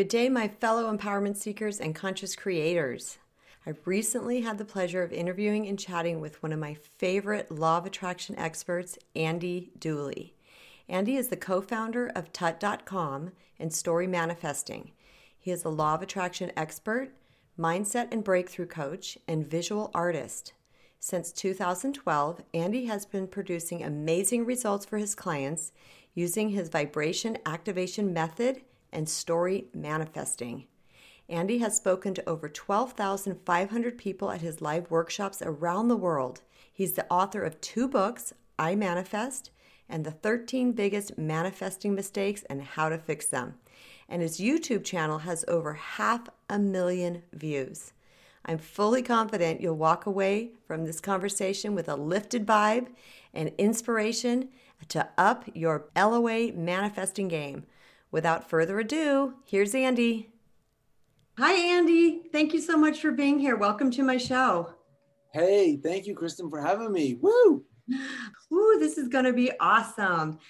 Good day, my fellow empowerment seekers and conscious creators. I recently had the pleasure of interviewing and chatting with one of my favorite law of attraction experts, Andy Dooley. Andy is the co founder of Tut.com and Story Manifesting. He is a law of attraction expert, mindset and breakthrough coach, and visual artist. Since 2012, Andy has been producing amazing results for his clients using his vibration activation method and story manifesting. Andy has spoken to over 12,500 people at his live workshops around the world. He's the author of two books, iManifest and the 13 biggest manifesting mistakes and how to fix them. And his YouTube channel has over half a million views. I'm fully confident you'll walk away from this conversation with a lifted vibe and inspiration to up your LOA manifesting game. Without further ado, here's Andy. Hi, Andy. Thank you so much for being here. Welcome to my show. Hey, thank you, Kristen, for having me. Woo! Woo, this is going to be awesome.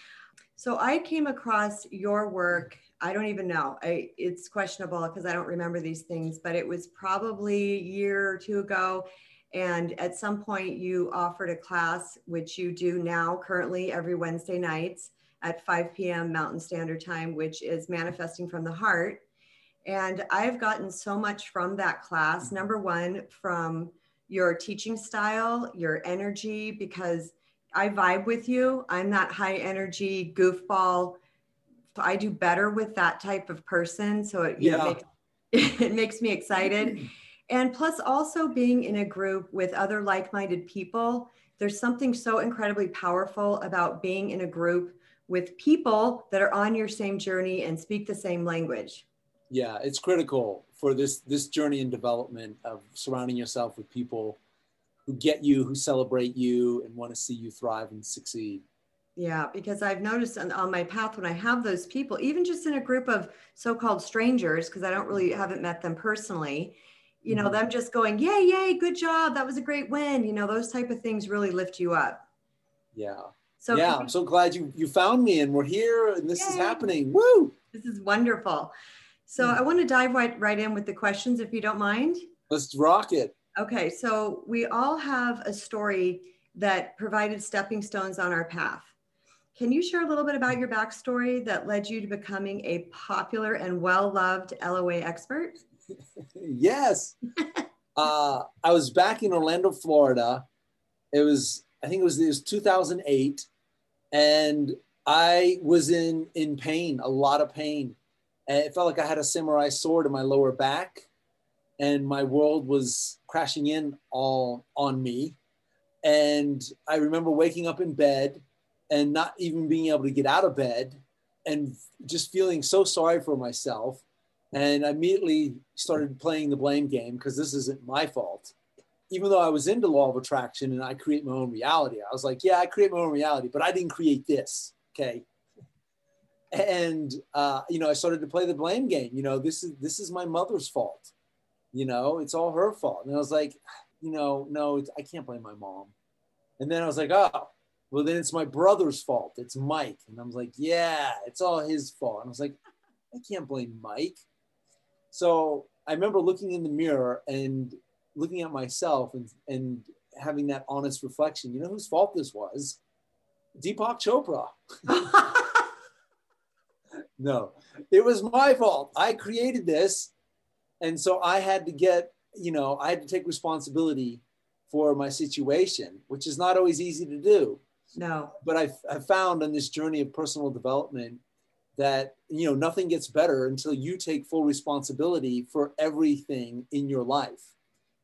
So I came across your work. I don't even know. I, it's questionable because I don't remember these things, but it was probably a year or two ago. And at some point, you offered a class, which you do now currently every Wednesday nights at 5 p.m. Mountain Standard Time, which is Manifesting from the Heart. And I've gotten so much from that class. Mm-hmm. Number one, from your teaching style, your energy, because I vibe with you. I'm that high energy goofball. I do better with that type of person. So it, yeah. know, makes, it makes me excited. And plus, also being in a group with other like minded people, there's something so incredibly powerful about being in a group with people that are on your same journey and speak the same language. Yeah, it's critical for this this journey and development of surrounding yourself with people who get you, who celebrate you, and want to see you thrive and succeed. Yeah, because I've noticed on, on my path when I have those people, even just in a group of so-called strangers, because I don't really haven't met them personally, you know, mm-hmm. them just going, yay, yay, good job, that was a great win. You know, those type of things really lift you up. Yeah. So yeah, I'm so glad you you found me and we're here and this yay. is happening. Woo! This is wonderful. So mm-hmm. I want to dive right right in with the questions if you don't mind. Let's rock it. Okay, so we all have a story that provided stepping stones on our path. Can you share a little bit about your backstory that led you to becoming a popular and well loved LOA expert? yes. uh, I was back in Orlando, Florida. It was, I think it was, it was 2008. And I was in, in pain, a lot of pain. And it felt like I had a samurai sword in my lower back and my world was crashing in all on me. And I remember waking up in bed and not even being able to get out of bed and just feeling so sorry for myself. And I immediately started playing the blame game because this isn't my fault. Even though I was into law of attraction and I create my own reality, I was like, yeah, I create my own reality, but I didn't create this. Okay. And uh, you know, I started to play the blame game. You know, this is this is my mother's fault you know, it's all her fault. And I was like, you know, no, I can't blame my mom. And then I was like, oh, well, then it's my brother's fault. It's Mike. And I was like, yeah, it's all his fault. And I was like, I can't blame Mike. So I remember looking in the mirror and looking at myself and, and having that honest reflection. You know whose fault this was? Deepak Chopra. no, it was my fault. I created this and so I had to get, you know, I had to take responsibility for my situation, which is not always easy to do. No. But I've, I've found on this journey of personal development that, you know, nothing gets better until you take full responsibility for everything in your life.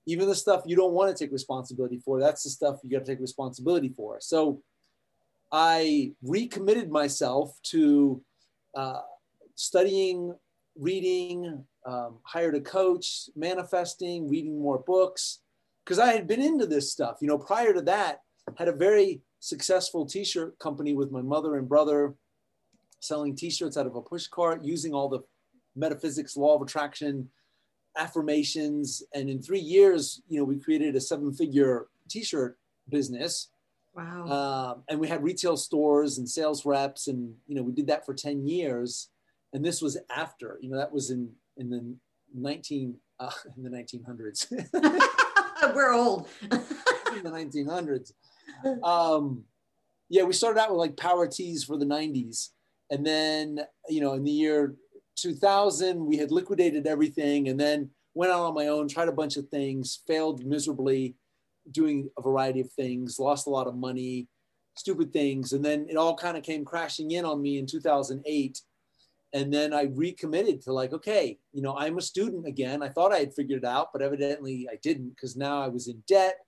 Even the stuff you don't want to take responsibility for, that's the stuff you got to take responsibility for. So I recommitted myself to uh, studying, reading, um, hired a coach, manifesting, reading more books, because I had been into this stuff. You know, prior to that, had a very successful t-shirt company with my mother and brother, selling t-shirts out of a push cart, using all the metaphysics, law of attraction, affirmations, and in three years, you know, we created a seven-figure t-shirt business. Wow. Um, and we had retail stores and sales reps, and you know, we did that for ten years and this was after. You know, that was in in the 19 uh, in the 1900s. We're old. in the 1900s. Um, yeah, we started out with like power tees for the 90s, and then you know in the year 2000 we had liquidated everything, and then went out on my own, tried a bunch of things, failed miserably, doing a variety of things, lost a lot of money, stupid things, and then it all kind of came crashing in on me in 2008 and then I recommitted to like, okay, you know, I'm a student again. I thought I had figured it out, but evidently I didn't because now I was in debt.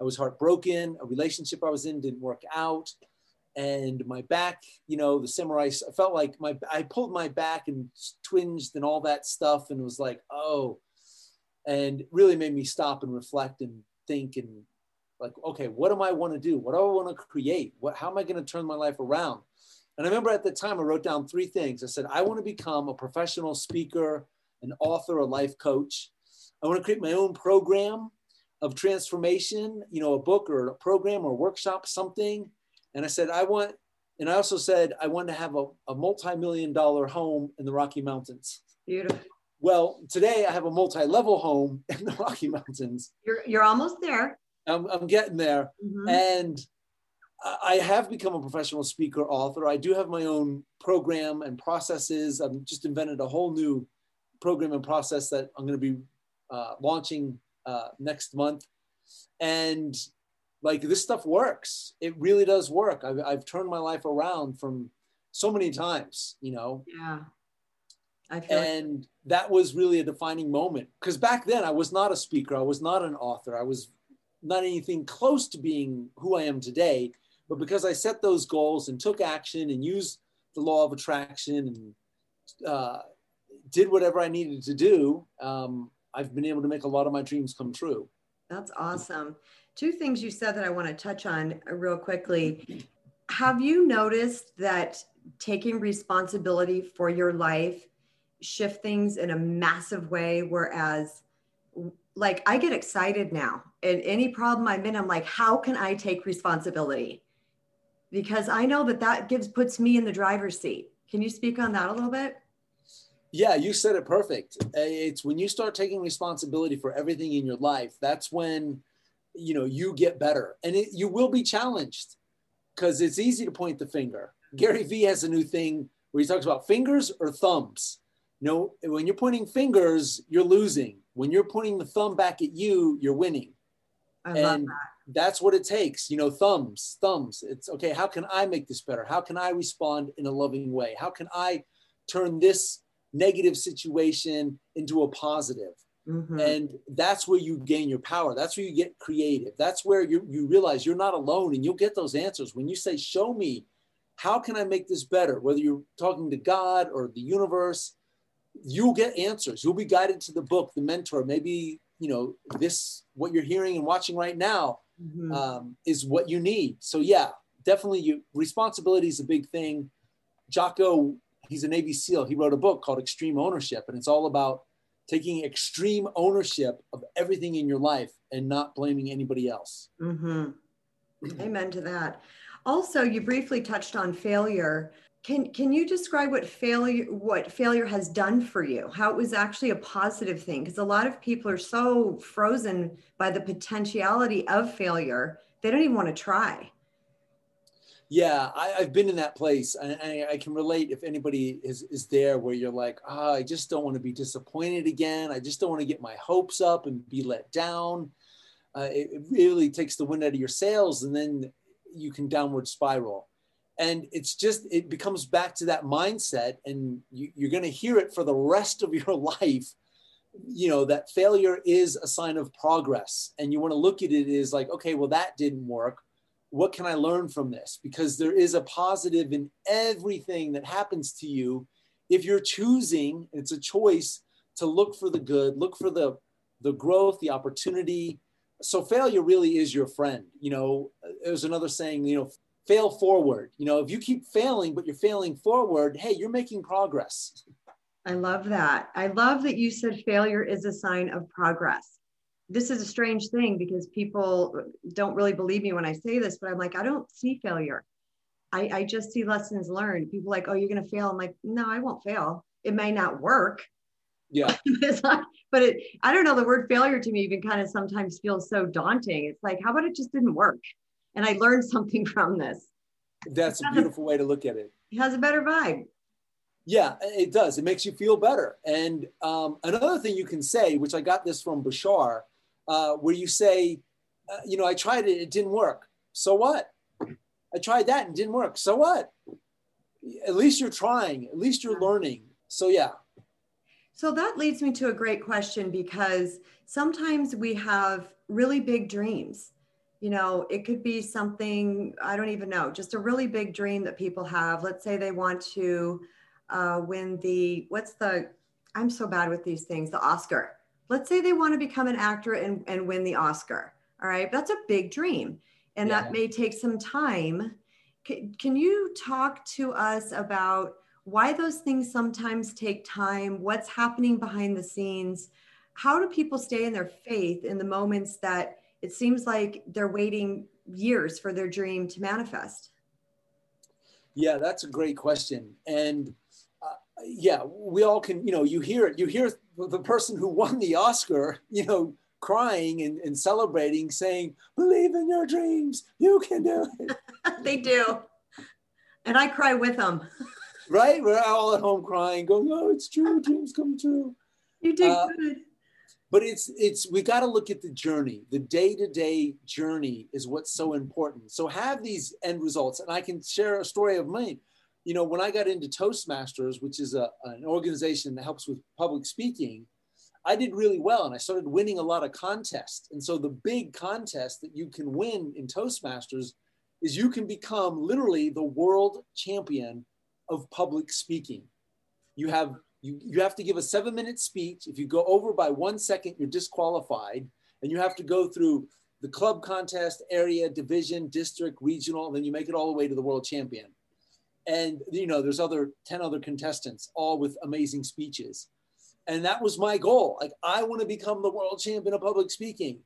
I was heartbroken. A relationship I was in didn't work out. And my back, you know, the samurai, I felt like my, I pulled my back and twinged and all that stuff. And was like, oh, and really made me stop and reflect and think and like, okay, what do I want to do? What do I want to create? What, how am I going to turn my life around? And I remember at the time I wrote down three things. I said, I want to become a professional speaker, an author, a life coach. I want to create my own program of transformation, you know, a book or a program or a workshop, something. And I said, I want, and I also said, I want to have a, a multi-million dollar home in the Rocky Mountains. Beautiful. Well, today I have a multi-level home in the Rocky Mountains. You're, you're almost there. I'm, I'm getting there. Mm-hmm. And I have become a professional speaker, author. I do have my own program and processes. I've just invented a whole new program and process that I'm going to be uh, launching uh, next month. And like this stuff works. It really does work. I've, I've turned my life around from so many times, you know? Yeah. and like- that was really a defining moment because back then I was not a speaker. I was not an author. I was not anything close to being who I am today but because I set those goals and took action and used the law of attraction and uh, did whatever I needed to do, um, I've been able to make a lot of my dreams come true. That's awesome. Two things you said that I want to touch on uh, real quickly. Have you noticed that taking responsibility for your life shift things in a massive way? Whereas, like, I get excited now, and any problem I'm in, I'm like, how can I take responsibility? because I know that that gives puts me in the driver's seat. Can you speak on that a little bit? Yeah, you said it perfect. It's when you start taking responsibility for everything in your life, that's when you know you get better and it, you will be challenged because it's easy to point the finger. Mm-hmm. Gary Vee has a new thing where he talks about fingers or thumbs. You know, when you're pointing fingers, you're losing. When you're pointing the thumb back at you, you're winning. I and love that that's what it takes you know thumbs thumbs it's okay how can i make this better how can i respond in a loving way how can i turn this negative situation into a positive mm-hmm. and that's where you gain your power that's where you get creative that's where you, you realize you're not alone and you'll get those answers when you say show me how can i make this better whether you're talking to god or the universe you'll get answers you'll be guided to the book the mentor maybe you know this what you're hearing and watching right now mm-hmm. um, is what you need. So yeah, definitely you responsibility is a big thing. Jocko, he's a Navy SEAL. He wrote a book called Extreme Ownership, and it's all about taking extreme ownership of everything in your life and not blaming anybody else. Mm-hmm. Amen to that. Also, you briefly touched on failure. Can can you describe what failure what failure has done for you? How it was actually a positive thing? Because a lot of people are so frozen by the potentiality of failure, they don't even want to try. Yeah, I, have been in that place, and I, I, can relate if anybody is is there where you're like, oh, I just don't want to be disappointed again. I just don't want to get my hopes up and be let down. Uh, it, it really takes the wind out of your sails, and then you can downward spiral and it's just it becomes back to that mindset and you, you're going to hear it for the rest of your life you know that failure is a sign of progress and you want to look at it as like okay well that didn't work what can i learn from this because there is a positive in everything that happens to you if you're choosing it's a choice to look for the good look for the the growth the opportunity so failure really is your friend you know there's another saying you know fail forward. You know, if you keep failing, but you're failing forward, hey, you're making progress. I love that. I love that you said failure is a sign of progress. This is a strange thing because people don't really believe me when I say this, but I'm like, I don't see failure. I, I just see lessons learned. People like, oh, you're going to fail. I'm like, no, I won't fail. It may not work. Yeah. but it, I don't know, the word failure to me even kind of sometimes feels so daunting. It's like, how about it just didn't work? And I learned something from this. That's a beautiful way to look at it. It has a better vibe. Yeah, it does. It makes you feel better. And um, another thing you can say, which I got this from Bashar, uh, where you say, uh, you know, I tried it, it didn't work. So what? I tried that and didn't work. So what? At least you're trying. At least you're learning. So yeah. So that leads me to a great question because sometimes we have really big dreams. You know, it could be something, I don't even know, just a really big dream that people have. Let's say they want to uh, win the, what's the, I'm so bad with these things, the Oscar. Let's say they want to become an actor and, and win the Oscar. All right. That's a big dream. And yeah. that may take some time. Can, can you talk to us about why those things sometimes take time? What's happening behind the scenes? How do people stay in their faith in the moments that it seems like they're waiting years for their dream to manifest? Yeah, that's a great question. And uh, yeah, we all can, you know, you hear it, you hear the person who won the Oscar, you know, crying and, and celebrating, saying, believe in your dreams, you can do it. they do. And I cry with them. right? We're all at home crying, going, oh, it's true, dreams come true. You did uh, good. But it's it's we got to look at the journey. The day-to-day journey is what's so important. So have these end results. And I can share a story of mine. You know, when I got into Toastmasters, which is a, an organization that helps with public speaking, I did really well and I started winning a lot of contests. And so the big contest that you can win in Toastmasters is you can become literally the world champion of public speaking. You have you, you have to give a seven minute speech. If you go over by one second, you're disqualified. And you have to go through the club contest, area, division, district, regional, and then you make it all the way to the world champion. And you know, there's other 10 other contestants, all with amazing speeches. And that was my goal. Like i want to become the world champion of public speaking.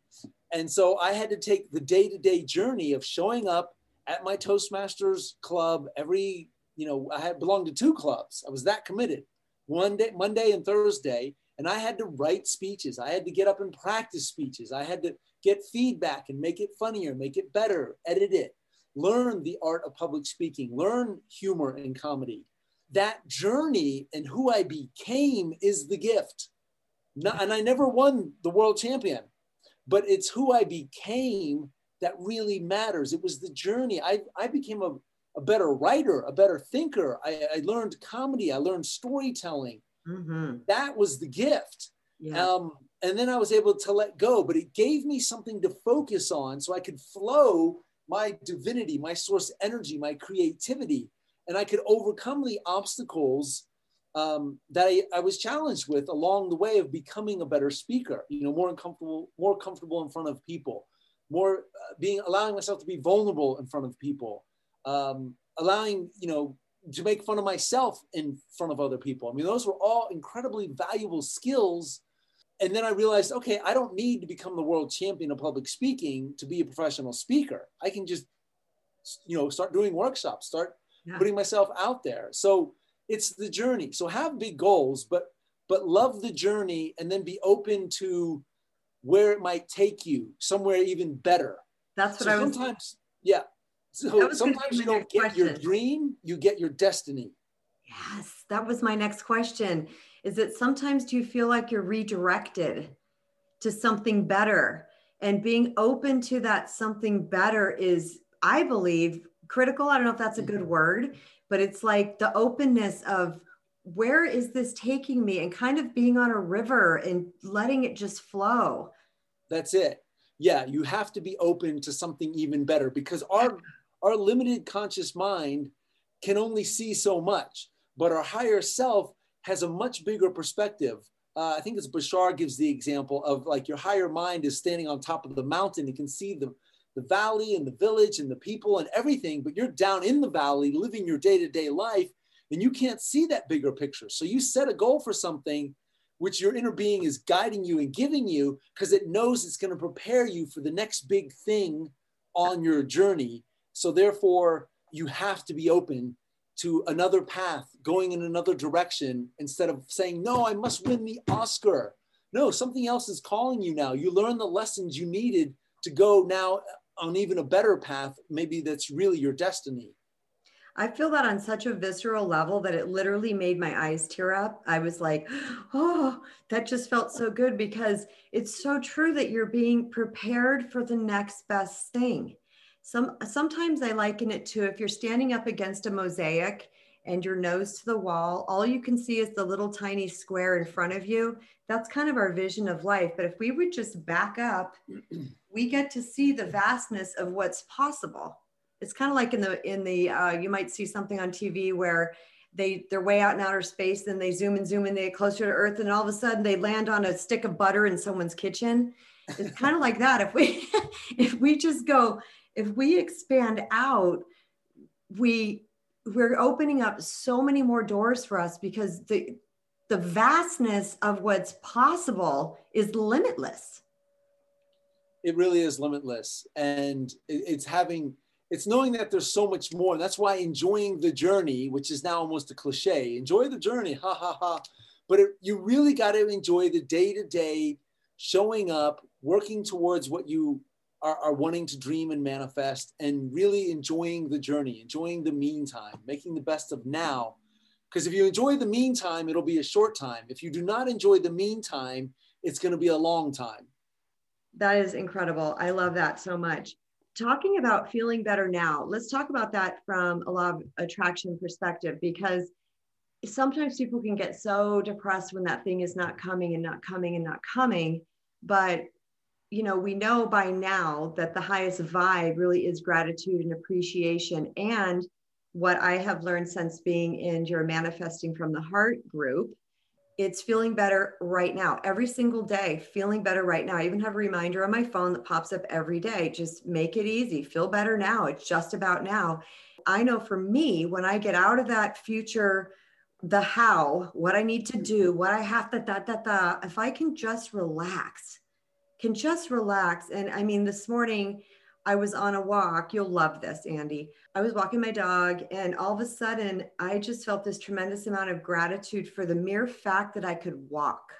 And so i had to take the day-to-day journey of showing up at my toastmasters club every you know i had belonged to two clubs. I was that committed. One day monday and thursday and i had to write speeches. I had to get up and practice speeches. I had to get feedback and make it funnier make it better edit it learn the art of public speaking learn humor and comedy that journey and who I became is the gift. and I never won the world champion, but it's who I became that really matters. It was the journey. I, I became a, a better writer, a better thinker. I, I learned comedy, I learned storytelling. Mm-hmm. That was the gift. Yeah. Um, and then I was able to let go, but it gave me something to focus on so I could flow my divinity, my source energy, my creativity and I could overcome the obstacles um, that I, I, was challenged with along the way of becoming a better speaker. You know, more uncomfortable, more comfortable in front of people, more uh, being allowing myself to be vulnerable in front of people, um, allowing you know to make fun of myself in front of other people. I mean, those were all incredibly valuable skills. And then I realized, okay, I don't need to become the world champion of public speaking to be a professional speaker. I can just, you know, start doing workshops, start yeah. putting myself out there. So it's the journey. So have big goals, but but love the journey and then be open to where it might take you somewhere even better. That's what so I was sometimes yeah. So sometimes you don't get question. your dream, you get your destiny. Yes, that was my next question. Is that sometimes do you feel like you're redirected to something better? And being open to that something better is, I believe, critical. I don't know if that's a good mm-hmm. word, but it's like the openness of where is this taking me and kind of being on a river and letting it just flow. That's it. Yeah, you have to be open to something even better because our our limited conscious mind can only see so much, but our higher self has a much bigger perspective. Uh, I think it's Bashar gives the example of like your higher mind is standing on top of the mountain. You can see the the valley and the village and the people and everything, but you're down in the valley living your day to day life and you can't see that bigger picture. So you set a goal for something which your inner being is guiding you and giving you because it knows it's going to prepare you for the next big thing on your journey. So therefore, you have to be open to another path, going in another direction instead of saying, no, I must win the Oscar. No, something else is calling you now. You learn the lessons you needed to go now on even a better path. Maybe that's really your destiny. I feel that on such a visceral level that it literally made my eyes tear up. I was like, oh, that just felt so good because it's so true that you're being prepared for the next best thing. Some sometimes I liken it to if you're standing up against a mosaic and your nose to the wall, all you can see is the little tiny square in front of you. That's kind of our vision of life. But if we would just back up, we get to see the vastness of what's possible it's kind of like in the in the uh, you might see something on TV where they they're way out in outer space, then they zoom and zoom and they get closer to Earth, and all of a sudden they land on a stick of butter in someone's kitchen. It's kind of like that. If we if we just go, if we expand out, we we're opening up so many more doors for us because the the vastness of what's possible is limitless. It really is limitless, and it's having it's knowing that there's so much more. That's why enjoying the journey, which is now almost a cliche, enjoy the journey, ha ha ha. But it, you really got to enjoy the day to day showing up, working towards what you are, are, wanting to dream and manifest, and really enjoying the journey, enjoying the meantime, making the best of now. Because if you enjoy the meantime, it'll be a short time. If you do not enjoy the meantime, it's going to be a long time. That is incredible. I love that so much talking about feeling better now, let's talk about that from a law of attraction perspective because sometimes people can get so depressed when that thing is not coming and not coming and not coming. But you know, we know by now that the highest vibe really is gratitude and appreciation. And what I have learned since being in your manifesting from the heart group it's feeling better right now every single day feeling better right now i even have a reminder on my phone that pops up every day just make it easy feel better now it's just about now i know for me when i get out of that future the how what i need to do what i have to da, da, da, if i can just relax can just relax and i mean this morning I was on a walk. You'll love this, Andy. I was walking my dog, and all of a sudden, I just felt this tremendous amount of gratitude for the mere fact that I could walk.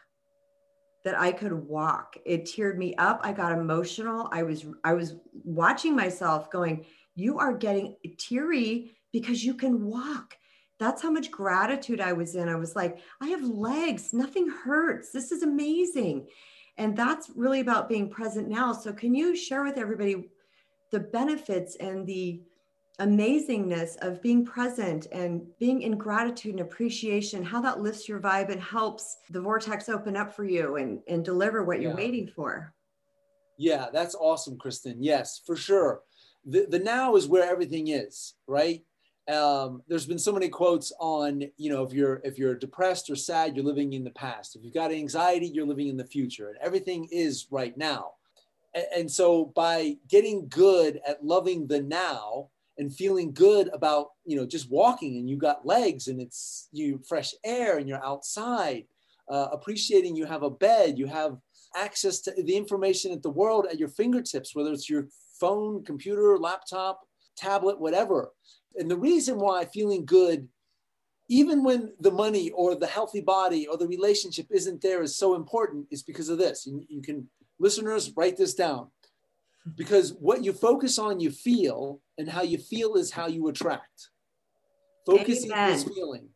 That I could walk. It teared me up. I got emotional. I was I was watching myself going, "You are getting teary because you can walk." That's how much gratitude I was in. I was like, "I have legs. Nothing hurts. This is amazing." And that's really about being present now. So, can you share with everybody the benefits and the amazingness of being present and being in gratitude and appreciation, how that lifts your vibe and helps the vortex open up for you and, and deliver what you're waiting for. Yeah, that's awesome, Kristen. Yes, for sure. The, the now is where everything is, right? Um, there's been so many quotes on, you know, if you're if you're depressed or sad, you're living in the past. If you've got anxiety, you're living in the future, and everything is right now and so by getting good at loving the now and feeling good about you know just walking and you got legs and it's you fresh air and you're outside uh, appreciating you have a bed you have access to the information at the world at your fingertips whether it's your phone computer laptop tablet whatever and the reason why feeling good even when the money or the healthy body or the relationship isn't there is so important is because of this you, you can listeners, write this down because what you focus on, you feel, and how you feel is how you attract. Focus equals feeling.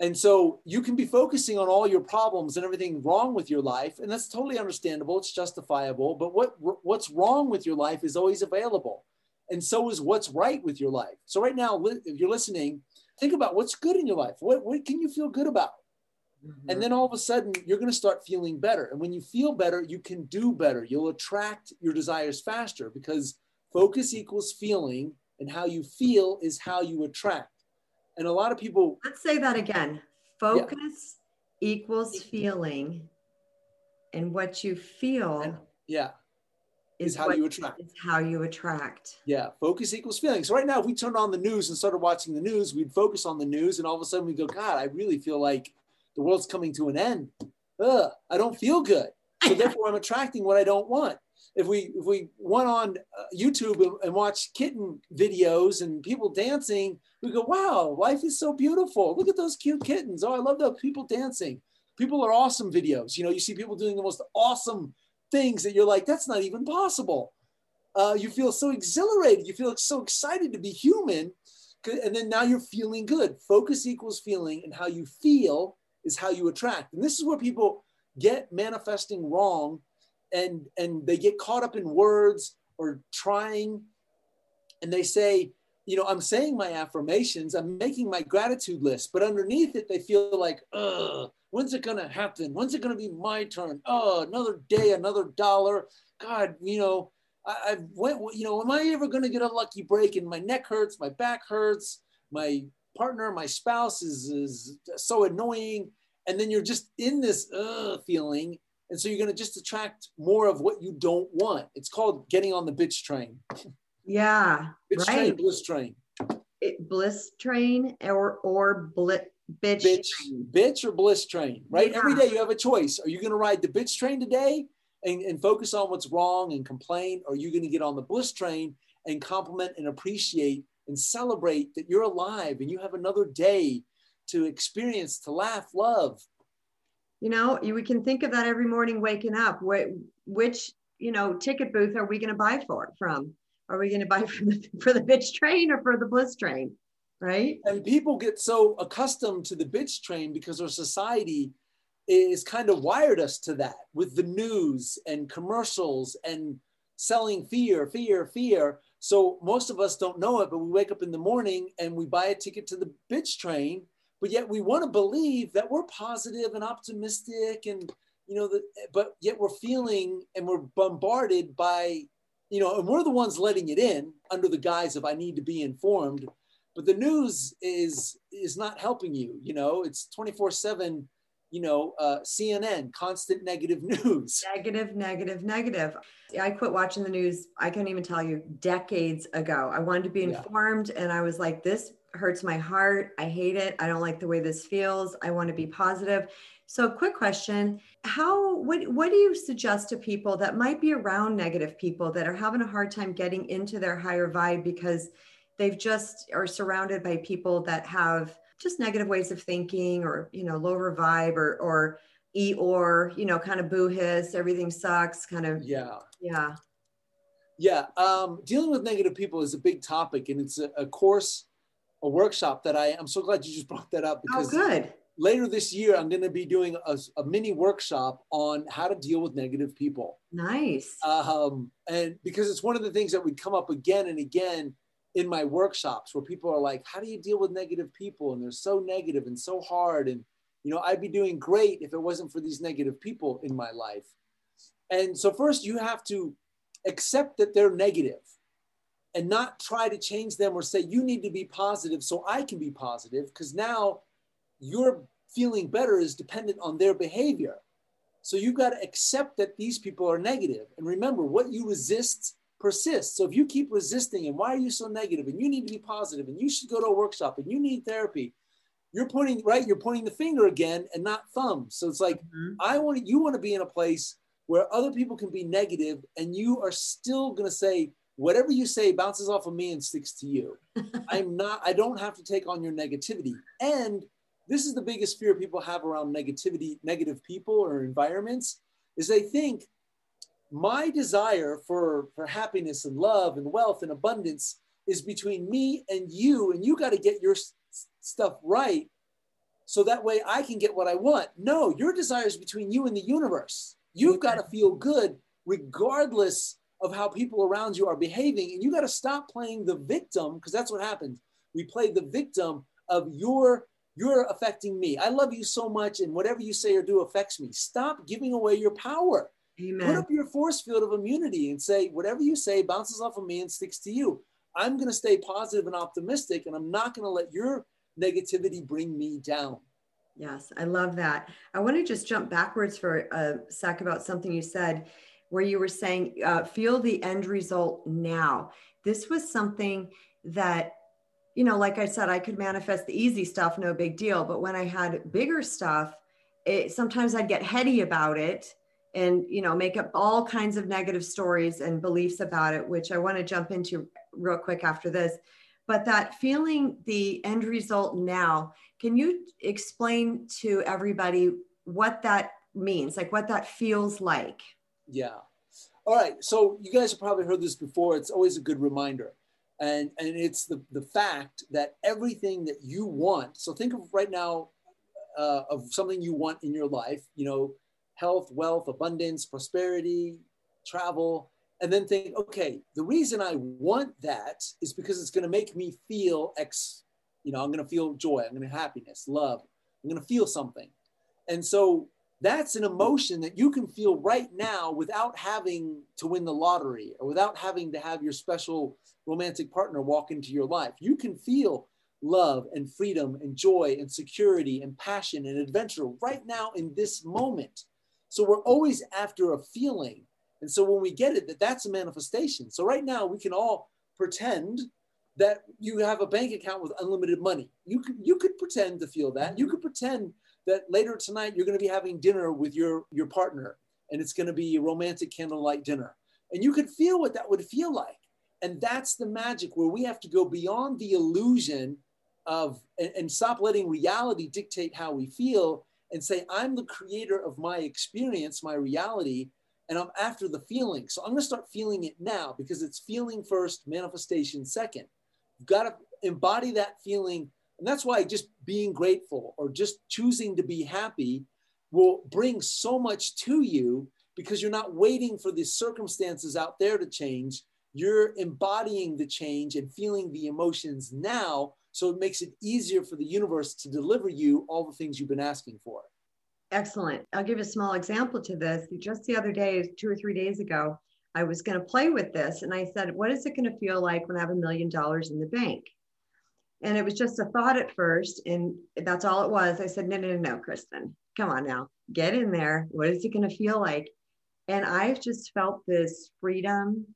And so you can be focusing on all your problems and everything wrong with your life, and that's totally understandable. It's justifiable. But what what's wrong with your life is always available, and so is what's right with your life. So right now, if you're listening, think about what's good in your life. What what can you feel good about? Mm-hmm. And then all of a sudden, you're going to start feeling better. And when you feel better, you can do better. You'll attract your desires faster because focus equals feeling, and how you feel is how you attract. And a lot of people. Let's say that again focus yeah. equals feeling, and what you feel. And, yeah. Is, how you attract. Is how you attract. Yeah, focus equals feeling. So right now, if we turned on the news and started watching the news, we'd focus on the news, and all of a sudden we go, God, I really feel like the world's coming to an end. Ugh, I don't feel good. So therefore, I'm attracting what I don't want. if we if we went on uh, YouTube and, and watched kitten videos and people dancing, we go, wow, life is so beautiful. Look at those cute kittens. Oh, I love those people dancing. People are awesome videos. You know, you see people doing the most awesome things that you're like, that's not even possible. Uh, you feel so exhilarated. You feel so excited to be human. And then now you're feeling good. Focus equals feeling, and how you feel is how you attract. And this is where people get manifesting wrong and and they get caught up in words or trying and they say you know i'm saying my affirmations i'm making my gratitude list but underneath it they feel like Ugh, when's it gonna happen? When's it gonna be my turn? Oh another day another dollar. God you know i, I went you know am i ever gonna get a lucky break and my neck hurts my back hurts my partner my spouse is, is so annoying and then you're just in this uh, feeling and so you're going to just attract more of what you don't want. It's called getting on the bitch train. Yeah bitch right. train bliss train. It, bliss train or or blit bitch bitch, bitch or bliss train right yeah. every day you have a choice are you going to ride the bitch train today and, and focus on what's wrong and complain or are you going to get on the bliss train and compliment and appreciate and celebrate that you're alive and you have another day to experience, to laugh, love. You know, we can think of that every morning waking up. What which, you know, ticket booth are we going to buy for from? Are we going to buy for the, for the bitch train or for the bliss train? Right. And people get so accustomed to the bitch train because our society is kind of wired us to that with the news and commercials and selling fear, fear, fear. So most of us don't know it, but we wake up in the morning and we buy a ticket to the bitch train but yet we want to believe that we're positive and optimistic and you know the, but yet we're feeling and we're bombarded by you know and we're the ones letting it in under the guise of i need to be informed but the news is is not helping you you know it's 24 7 you know uh, cnn constant negative news negative negative negative i quit watching the news i can't even tell you decades ago i wanted to be informed yeah. and i was like this hurts my heart. I hate it. I don't like the way this feels. I want to be positive. So, quick question: How what what do you suggest to people that might be around negative people that are having a hard time getting into their higher vibe because they've just are surrounded by people that have just negative ways of thinking or you know lower vibe or or e or you know kind of boo hiss everything sucks kind of yeah yeah yeah um, dealing with negative people is a big topic and it's a, a course a workshop that I, I'm so glad you just brought that up oh, because oh, good. later this year, I'm going to be doing a, a, mini workshop on how to deal with negative people. Nice. Um, and because it's one of the things that would come up again and again in my workshops where people are like, how do you deal with negative people? And they're so negative and so hard. And, you know, I'd be doing great if it wasn't for these negative people in my life. And so first you have to accept that they're negative and not try to change them or say you need to be positive so I can be positive because now your feeling better is dependent on their behavior. So you've got to accept that these people are negative. And remember, what you resist persists. So if you keep resisting and why are you so negative and you need to be positive and you should go to a workshop and you need therapy, you're pointing right, you're pointing the finger again and not thumb. So it's like mm-hmm. I want you want to be in a place where other people can be negative and you are still going to say whatever you say bounces off of me and sticks to you. I'm not, I don't have to take on your negativity. And this is the biggest fear people have around negativity, negative people or environments, is they think my desire for, for happiness and love and wealth and abundance is between me and you, and you got to get your stuff right so that way I can get what I want. No, your desire is between you and the universe. You've got to feel good regardless of how people around you are behaving. And you got to stop playing the victim because that's what happens. We play the victim of your you're affecting me. I love you so much, and whatever you say or do affects me. Stop giving away your power. Amen. Put up your force field of immunity and say, whatever you say bounces off of me and sticks to you. I'm going to stay positive and optimistic, and I'm not going to let your negativity bring me down. Yes, I love that. I want to just jump backwards for a sec about something you said where you were saying, uh, feel the end result now. This was something that, you know, like I said, I could manifest the easy stuff, no big deal. But when I had bigger stuff, it, sometimes I'd get heady about it and you know make up all kinds of negative stories and beliefs about it which i want to jump into real quick after this. But that feeling the end result now can you explain to everybody what that means like what that feels like? Yeah. All right so you guys have probably heard this before it's always a good reminder. And and it's the the fact that everything that you want so think of right now uh, of something you want in your life you know health, wealth, abundance, prosperity, travel, and then think, okay, the reason I want that is because it's going to make me feel X, you know, I'm going to feel joy, I'm going to happiness, love, I'm going to feel something. And so that's an emotion that you can feel right now without having to win the lottery or without having to have your special romantic partner walk into your life. You can feel love and freedom and joy and security and passion and adventure right now in this moment. So we're always after a feeling. And so when we get it, that that's a manifestation. So right now we can all pretend that you have a bank account with unlimited money. You could you could pretend to feel that. You could pretend that later tonight you're going to be having dinner with your your partner and it's going to be a romantic candlelight dinner. And you could feel what that would feel like. And that's the magic where we have to go beyond the illusion of and, and stop letting reality dictate how we feel and say, I'm the creator of my experience, my reality, and I'm after the feeling. So I'm going to start feeling it now because it's feeling first, manifestation second. You've got to embody that feeling. And that's why just being grateful or just choosing to be happy will bring so much to you because you're not waiting for the circumstances out there to change. You're embodying the change and feeling the emotions now so it makes it easier for the universe to deliver you all the things you've been asking for. Excellent. I'll give a small example to this. Just the other day, two or three days ago, I was going to play with this and I said, What is it going to feel like when I have a million dollars in the bank? And it was just a thought at first. And that's all it was. I said, No, no, no, no, Kristen, come on now, get in there. What is it going to feel like? And I've just felt this freedom,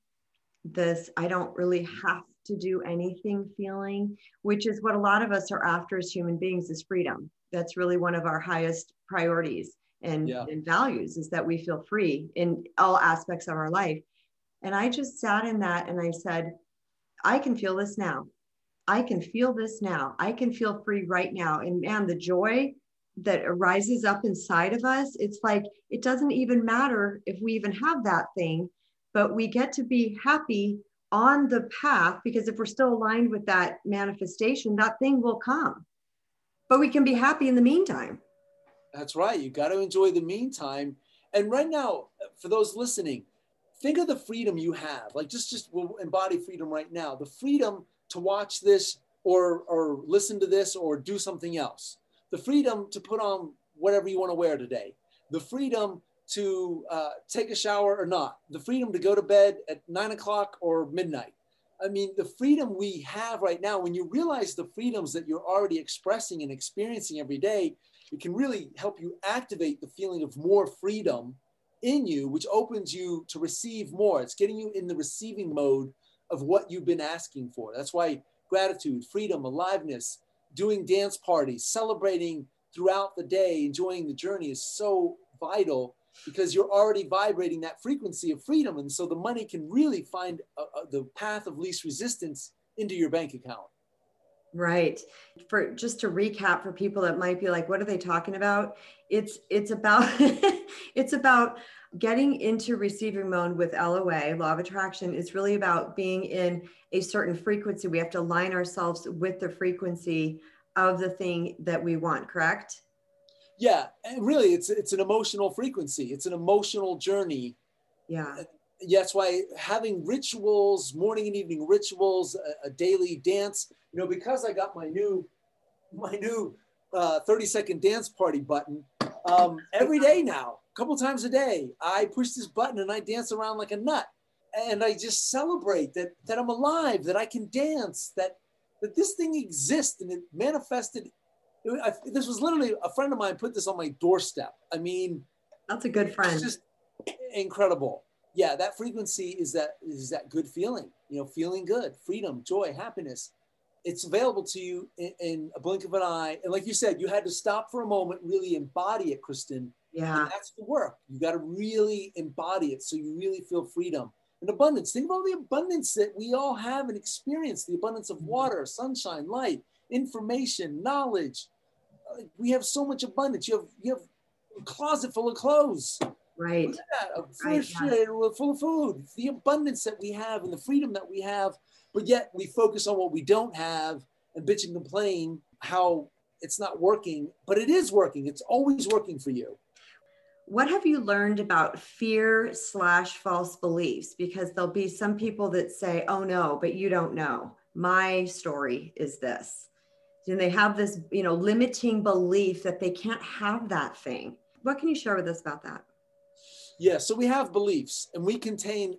this I don't really have to do anything feeling, which is what a lot of us are after as human beings is freedom. That's really one of our highest priorities and, yeah. and values is that we feel free in all aspects of our life. And I just sat in that and I said, I can feel this now. I can feel this now. I can feel free right now. And man, the joy that arises up inside of us, it's like it doesn't even matter if we even have that thing, but we get to be happy on the path because if we're still aligned with that manifestation, that thing will come. But we can be happy in the meantime. That's right. You got to enjoy the meantime. And right now, for those listening, think of the freedom you have. Like just just we'll embody freedom right now. The freedom to watch this or or listen to this or do something else. The freedom to put on whatever you want to wear today. The freedom to uh, take a shower or not, the freedom to go to bed at nine o'clock or midnight. I mean, the freedom we have right now, when you realize the freedoms that you're already expressing and experiencing every day, it can really help you activate the feeling of more freedom in you, which opens you to receive more. It's getting you in the receiving mode of what you've been asking for. That's why gratitude, freedom, aliveness, doing dance parties, celebrating throughout the day, enjoying the journey is so vital because you're already vibrating that frequency of freedom. And so the money can really find a, a, the path of least resistance into your bank account. Right. For just to recap for people that might be like, what are they talking about? It's it's about it's about getting into receiving mode with LOA, law of attraction, is really about being in a certain frequency. We have to align ourselves with the frequency of the thing that we want, correct? Yeah and really it's it's an emotional frequency. It's an emotional journey. Yeah. That's why having rituals morning and evening rituals a, a daily dance you know because i got my new my new uh, 30 second dance party button um, every day now a couple times a day i push this button and i dance around like a nut. And i just celebrate that that i'm alive that i can dance that that this thing exists and it manifested I, this was literally a friend of mine put this on my doorstep. I mean, that's a good friend. just incredible. Yeah, that frequency is that is that good feeling. You know, feeling good, freedom, joy, happiness. It's available to you in, in a blink of an eye. And like you said, you had to stop for a moment, really embody it, Kristen, Yeah. And that's the work. You got to really embody it so you really feel freedom and abundance. Think about the abundance that we all have and experience the abundance of mm-hmm. water, sunshine, light, information, knowledge. We have so much abundance. You have, you have a closet full of clothes. Right. A refrigerator right, full of food. The abundance that we have and the freedom that we have, but yet we focus on what we don't have and bitch and complain how it's not working, but it is working. It's always working for you. What have you learned about fear slash false beliefs? Because there'll be some people that say, oh no, but you don't know. My story is this. And they have this, you know, limiting belief that they can't have that thing. What can you share with us about that? Yeah, so we have beliefs and we contain,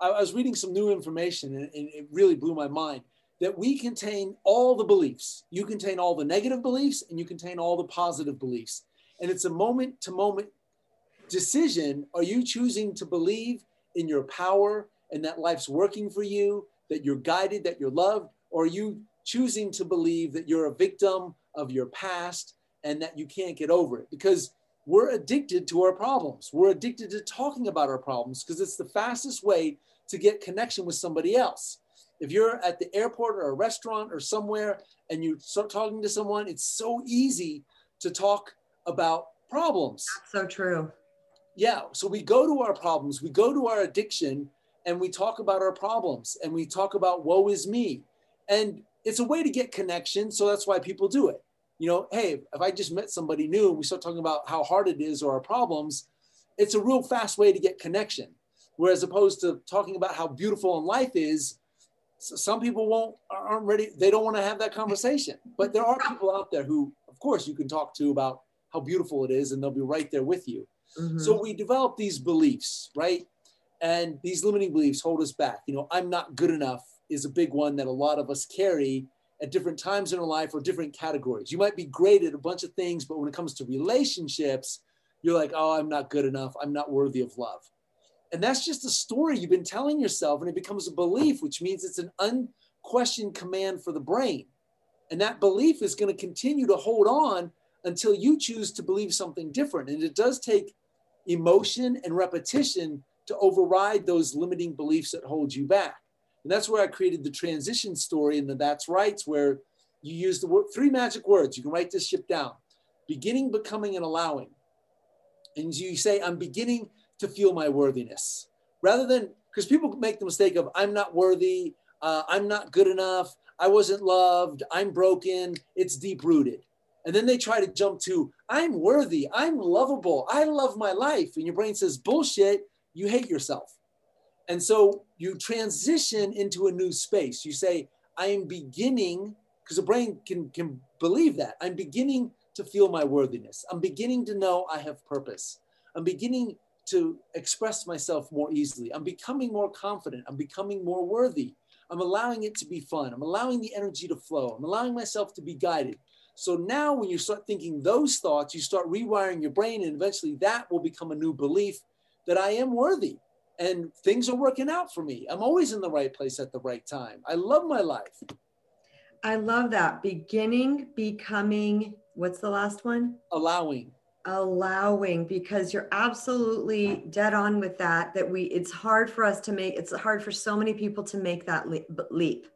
I was reading some new information and it really blew my mind that we contain all the beliefs. You contain all the negative beliefs and you contain all the positive beliefs. And it's a moment to moment decision. Are you choosing to believe in your power and that life's working for you, that you're guided, that you're loved? Or are you choosing to believe that you're a victim of your past and that you can't get over it? Because we're addicted to our problems. We're addicted to talking about our problems because it's the fastest way to get connection with somebody else. If you're at the airport or a restaurant or somewhere and you start talking to someone, it's so easy to talk about problems. That's so true. Yeah. So we go to our problems, we go to our addiction, and we talk about our problems and we talk about woe is me. And it's a way to get connection. So that's why people do it. You know, hey, if I just met somebody new and we start talking about how hard it is or our problems, it's a real fast way to get connection. Whereas opposed to talking about how beautiful in life is, some people won't aren't ready they don't want to have that conversation but there are people out there who of course you can talk to about how beautiful it is and they'll be right there with you mm-hmm. so we develop these beliefs right and these limiting beliefs hold us back you know i'm not good enough is a big one that a lot of us carry at different times in our life or different categories you might be great at a bunch of things but when it comes to relationships you're like oh i'm not good enough i'm not worthy of love and that's just a story you've been telling yourself, and it becomes a belief, which means it's an unquestioned command for the brain. And that belief is going to continue to hold on until you choose to believe something different. And it does take emotion and repetition to override those limiting beliefs that hold you back. And that's where I created the transition story and the That's Rights, where you use the word, three magic words. You can write this ship down beginning, becoming, and allowing. And you say, I'm beginning to feel my worthiness rather than because people make the mistake of I'm not worthy, uh, I'm not good enough, I wasn't loved, I'm broken. It's deep rooted. And then they try to jump to I'm worthy, I'm lovable, I love my life. And your brain says, bullshit, you hate yourself. And so you transition into a new space. You say, I am beginning, because the brain can, can believe that. I'm beginning to feel my worthiness. I'm beginning to know I have purpose. I'm beginning to express myself more easily. I'm becoming more confident. I'm becoming more worthy. I'm allowing it to be fun. I'm allowing the energy to flow. I'm allowing myself to be guided. So now, when you start thinking those thoughts, you start rewiring your brain, and eventually that will become a new belief that I am worthy and things are working out for me. I'm always in the right place at the right time. I love my life. I love that. Beginning, becoming, what's the last one? Allowing allowing because you're absolutely dead on with that that we it's hard for us to make it's hard for so many people to make that leap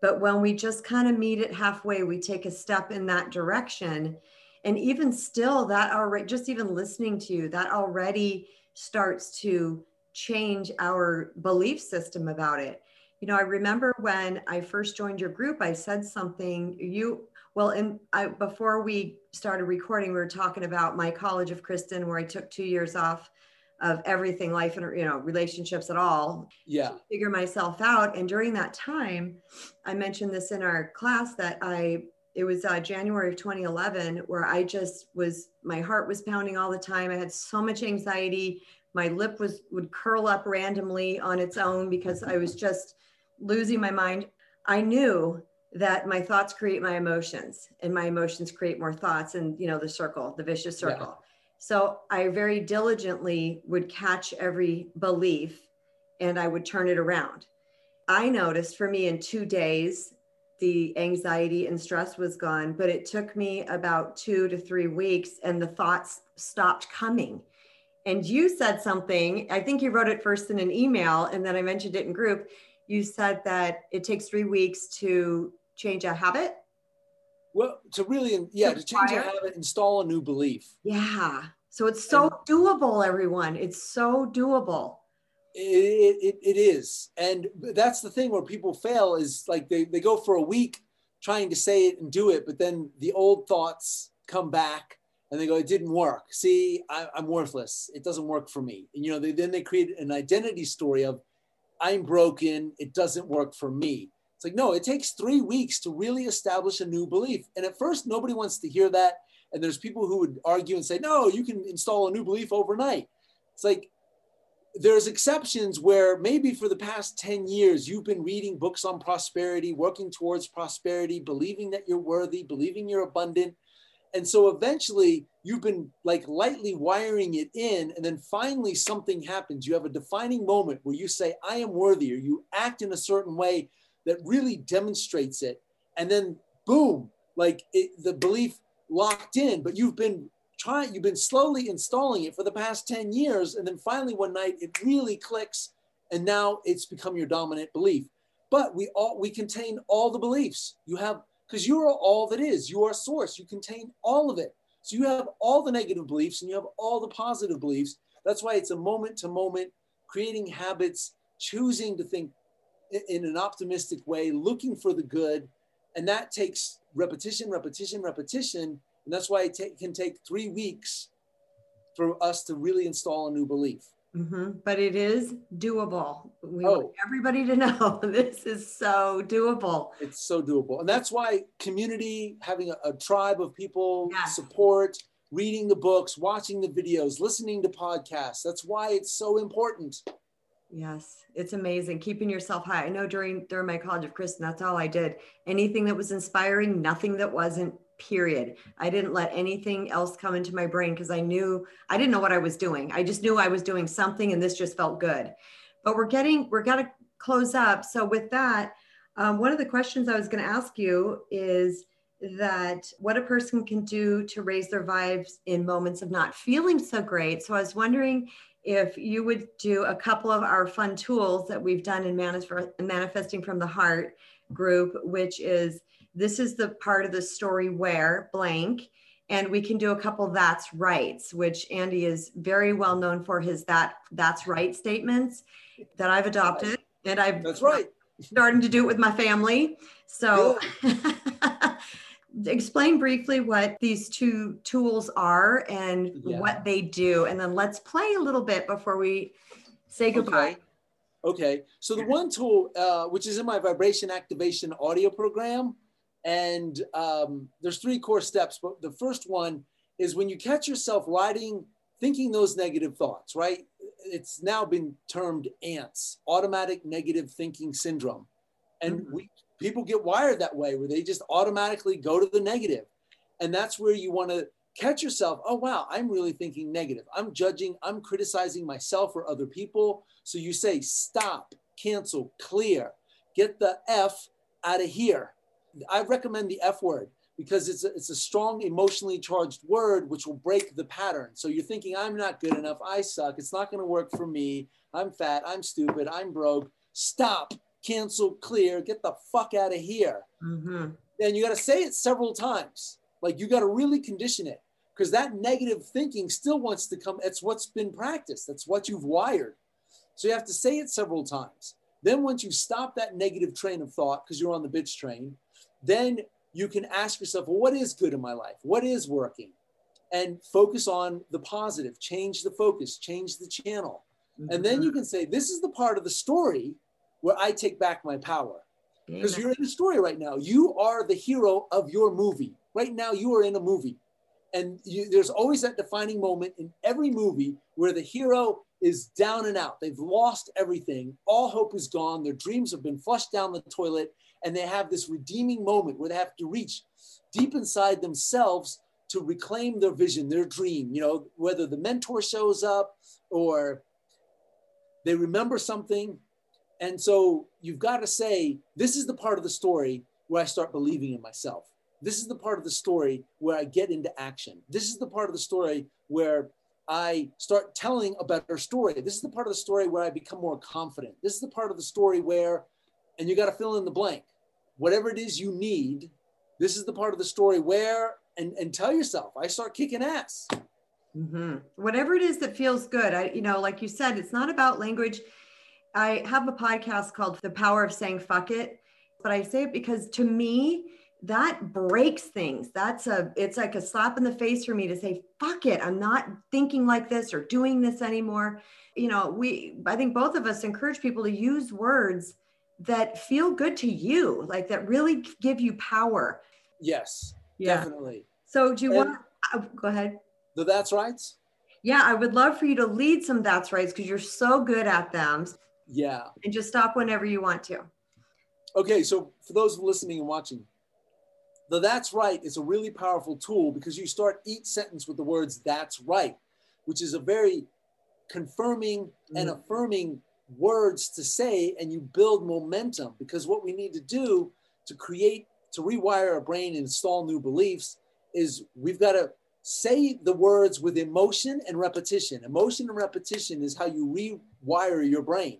but when we just kind of meet it halfway we take a step in that direction and even still that already just even listening to you that already starts to change our belief system about it you know i remember when i first joined your group i said something you well, and I, before we started recording, we were talking about my College of Kristen, where I took two years off of everything, life and you know relationships at all. Yeah. figure myself out, and during that time, I mentioned this in our class that I it was uh, January of 2011 where I just was my heart was pounding all the time. I had so much anxiety. My lip was would curl up randomly on its own because I was just losing my mind. I knew that my thoughts create my emotions and my emotions create more thoughts and you know the circle the vicious circle yeah. so i very diligently would catch every belief and i would turn it around i noticed for me in two days the anxiety and stress was gone, but it took me about two to three weeks and the thoughts stopped coming. And you said something, I think you wrote it first in an email and then I mentioned it in group. You said that it takes three weeks to change a habit. Well, to really, yeah, to, to change a habit, install a new belief. Yeah. So it's so and doable, everyone. It's so doable. It, it, it is. And that's the thing where people fail is like they, they go for a week trying to say it and do it, but then the old thoughts come back and they go, it didn't work. See, I, am worthless. It doesn't work for me. And, you know, they, then they create an identity story of I'm broken. It doesn't work for me. It's like, no, it takes three weeks to really establish a new belief. And at first, nobody wants to hear that. And there's people who would argue and say, no, you can install a new belief overnight. It's like, there's exceptions where maybe for the past 10 years you've been reading books on prosperity working towards prosperity believing that you're worthy believing you're abundant and so eventually you've been like lightly wiring it in and then finally something happens you have a defining moment where you say i am worthy or you act in a certain way that really demonstrates it and then boom like it, the belief locked in but you've been trying, you've been slowly installing it for the past 10 years. And then finally one night it really clicks and now it's become your dominant belief. But we all, we contain all the beliefs you have because you are all that is. You are source. You contain all of it. So you have all the negative beliefs and you have all the positive beliefs. That's why it's a moment to moment, creating habits, choosing to think in an optimistic way, looking for the good. And that takes repetition, repetition, repetition. And that's why it can take three weeks for us to really install a new belief. Mm-hmm. But it is doable. We oh. want everybody to know this is so doable. It's so doable. And that's why community, having a, a tribe of people, yes. support, reading the books, watching the videos, listening to podcasts, that's why it's so important. Yes, it's amazing. Keeping yourself high. I know during during my college of Kristen, that's all I did. Anything that was inspiring, nothing that wasn't period. I didn't let anything else come into my brain because I knew I didn't know what I was doing. I just knew I was doing something and this just felt good. But we're getting, we're going to close up. So, with that, um, one of the questions I was going to ask you is that what a person can do to raise their vibes in moments of not feeling so great. So, I was wondering if you would do a couple of our fun tools that we've done in manifesting from the heart group, which is this is the part of the story where blank and we can do a couple that's rights which andy is very well known for his that that's right statements that i've adopted and i've that's right. starting to do it with my family. So explain briefly what these two tools are and yeah. what they do and then let's play a little bit before we say goodbye. Okay. Okay, so the one tool, uh, which is in my vibration activation audio program, and um, there's three core steps, but the first one is when you catch yourself writing, thinking those negative thoughts, right? It's now been termed ANTS, automatic negative thinking syndrome. And mm-hmm. we, people get wired that way where they just automatically go to the negative. And that's where you want to catch yourself oh, wow, I'm really thinking negative. I'm judging, I'm criticizing myself or other people. So you say, stop, cancel, clear, get the F out of here I recommend the F word because it's a, it's a strong emotionally charged word which will break the pattern. So you're thinking, I'm not good enough. I suck. It's not going to work for me. I'm fat. I'm stupid. I'm broke. Stop, cancel, clear, get the fuck out of here. Mm-hmm. And you got to say it several times. Like you got to really condition it because that negative thinking still wants to come. It's what's been practiced, that's what you've wired. So you have to say it several times. Then once you stop that negative train of thought, because you're on the bitch train, then you can ask yourself, well, what is good in my life? What is working? And focus on the positive, change the focus, change the channel. Mm-hmm. And then you can say, this is the part of the story where I take back my power. Because you're in the story right now. You are the hero of your movie. Right now, you are in a movie. And you, there's always that defining moment in every movie where the hero is down and out. They've lost everything. All hope is gone. Their dreams have been flushed down the toilet and they have this redeeming moment where they have to reach deep inside themselves to reclaim their vision, their dream, you know, whether the mentor shows up or they remember something. And so you've got to say, this is the part of the story where I start believing in myself. This is the part of the story where I get into action. This is the part of the story where I start telling a better story. This is the part of the story where I become more confident. This is the part of the story where, and you got to fill in the blank, whatever it is you need. This is the part of the story where, and, and tell yourself, I start kicking ass. Mm-hmm. Whatever it is that feels good. I, you know, like you said, it's not about language. I have a podcast called The Power of Saying Fuck It, but I say it because to me, that breaks things. That's a, it's like a slap in the face for me to say, fuck it. I'm not thinking like this or doing this anymore. You know, we, I think both of us encourage people to use words that feel good to you, like that really give you power. Yes, yeah. definitely. So do you and want, uh, go ahead. The that's rights? Yeah, I would love for you to lead some that's rights because you're so good at them. Yeah. And just stop whenever you want to. Okay, so for those listening and watching, the that's right is a really powerful tool because you start each sentence with the words that's right, which is a very confirming and mm. affirming words to say, and you build momentum because what we need to do to create, to rewire our brain and install new beliefs is we've got to say the words with emotion and repetition. Emotion and repetition is how you rewire your brain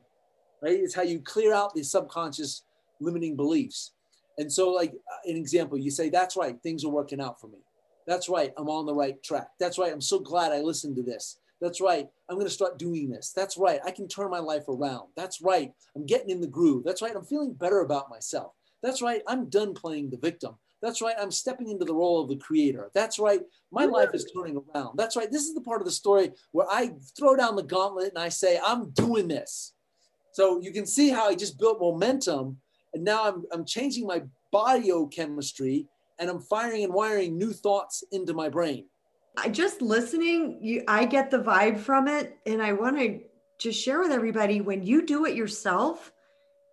right? It's how you clear out these subconscious limiting beliefs. And so, like an example, you say, That's right, things are working out for me. That's right, I'm on the right track. That's right, I'm so glad I listened to this. That's right, I'm going to start doing this. That's right, I can turn my life around. That's right, I'm getting in the groove. That's right, I'm feeling better about myself. That's right, I'm done playing the victim. That's right, I'm stepping into the role of the creator. That's right, my life is turning around. That's right, this is the part of the story where I throw down the gauntlet and I say, I'm doing this. So you can see how I just built momentum. And now I'm, I'm changing my biochemistry and I'm firing and wiring new thoughts into my brain. I just listening, you, I get the vibe from it. And I want to just share with everybody when you do it yourself,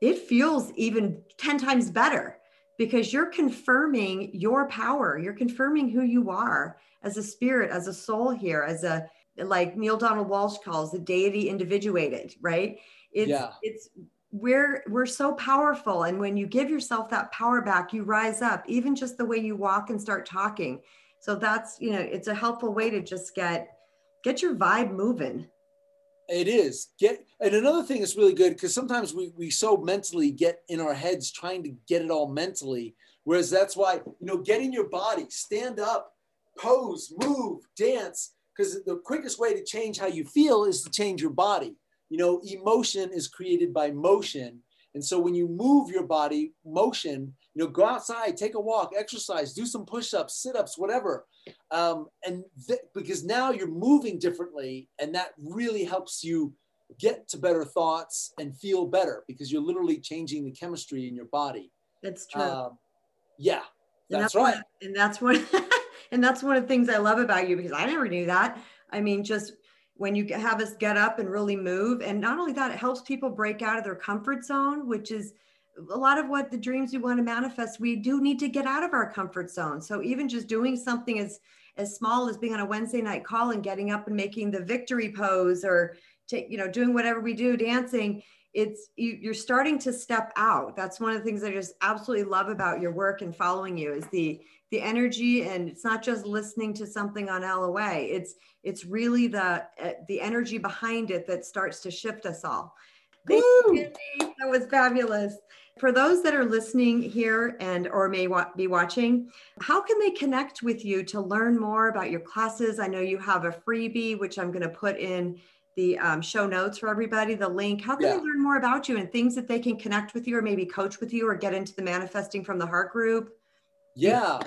it feels even 10 times better because you're confirming your power. You're confirming who you are as a spirit, as a soul here, as a, like Neale Donald Walsch calls the deity individuated, right? It's yeah. it's we're we're so powerful and when you give yourself that power back you rise up even just the way you walk and start talking so that's you know it's a helpful way to just get get your vibe moving. It is. Get and another thing that's really good because sometimes we we so mentally get in our heads trying to get it all mentally whereas that's why you know get in your body stand up pose move dance because the quickest way to change how you feel is to change your body. You know, emotion is created by motion. And so when you move your body, motion, you know, go outside, take a walk, exercise, do some push ups, sit ups, whatever. Um, and th- because now you're moving differently, and that really helps you get to better thoughts and feel better because you're literally changing the chemistry in your body. That's true. Um, yeah, that's, that's right. One, and that's one, and that's one of the things I love about you because I never knew that. I mean, just when you have us get up and really move. And not only that, it helps people break out of their comfort zone, which is a lot of what the dreams we want to manifest. We do need to get out of our comfort zone. So even just doing something as as small as being on a Wednesday night call and getting up and making the victory pose or take, you know, doing whatever we do, dancing, it's you, you're starting to step out. That's one of the things I just absolutely love about your work and following you is the the energy and it's not just listening to something on LOA. It's it's really the uh, the energy behind it that starts to shift us all. Thank you, that was fabulous. For those that are listening here and or may wa- be watching, how can they connect with you to learn more about your classes? I know you have a freebie, which I'm going to put in the um, show notes for everybody, the link. How can yeah. they learn more about you and things that they can connect with you or maybe coach with you or get into the manifesting from the heart group? Yeah.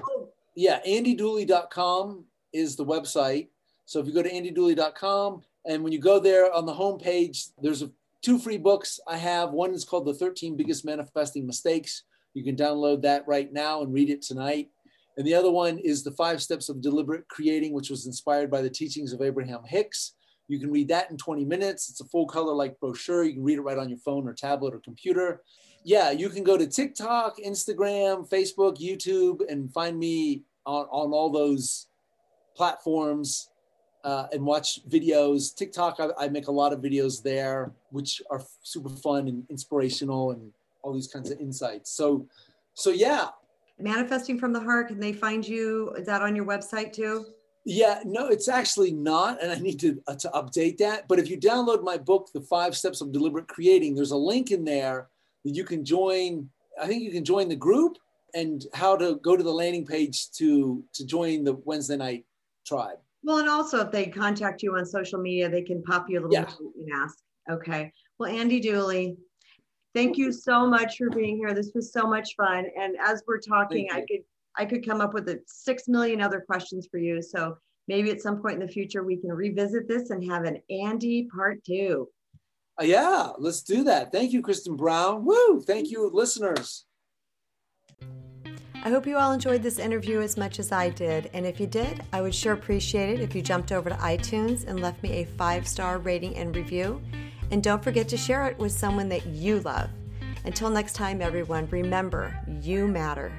Yeah. AndyDooley.com is the website. So if you go to AndyDooley.com and when you go there on the homepage, there's a, two free books I have. One is called The 13 Biggest Manifesting Mistakes. You can download that right now and read it tonight. And the other one is The Five Steps of Deliberate Creating, which was inspired by the teachings of Abraham Hicks. You can read that in 20 minutes. It's a full color like brochure. You can read it right on your phone or tablet or computer yeah, you can go to TikTok, Instagram, Facebook, YouTube, and find me on, on all those platforms uh, and watch videos. TikTok, I, I, make a lot of videos there, which are super fun and inspirational and all these kinds of insights. So, so yeah. Manifesting from the heart. Can they find you? Is that on your website too? Yeah, no, it's actually not, and I need to uh, to update that. But if you download my book, The Five Steps of Deliberate Creating, there's a link in there that you can join. I think you can join the group and how to go to the landing page to to join the Wednesday night tribe. Well, and also if they contact you on social media, they can pop you a little Yeah. and ask. Okay. Well, Andy Dooley, thank you so much for being here. This was so much fun. And as we're talking, I could I could come up with a six million other questions for you. So maybe at some point in the future we can revisit this and have an Andy part two. Uh, yeah, let's do that. Thank you, Kristen Brown. Woo! Thank you, listeners. I hope you all enjoyed this interview as much as I did. And if you did, I would sure appreciate it if you jumped over to iTunes and left me a five star rating and review. And don't forget to share it with someone that you love. Until next time, everyone, remember you matter.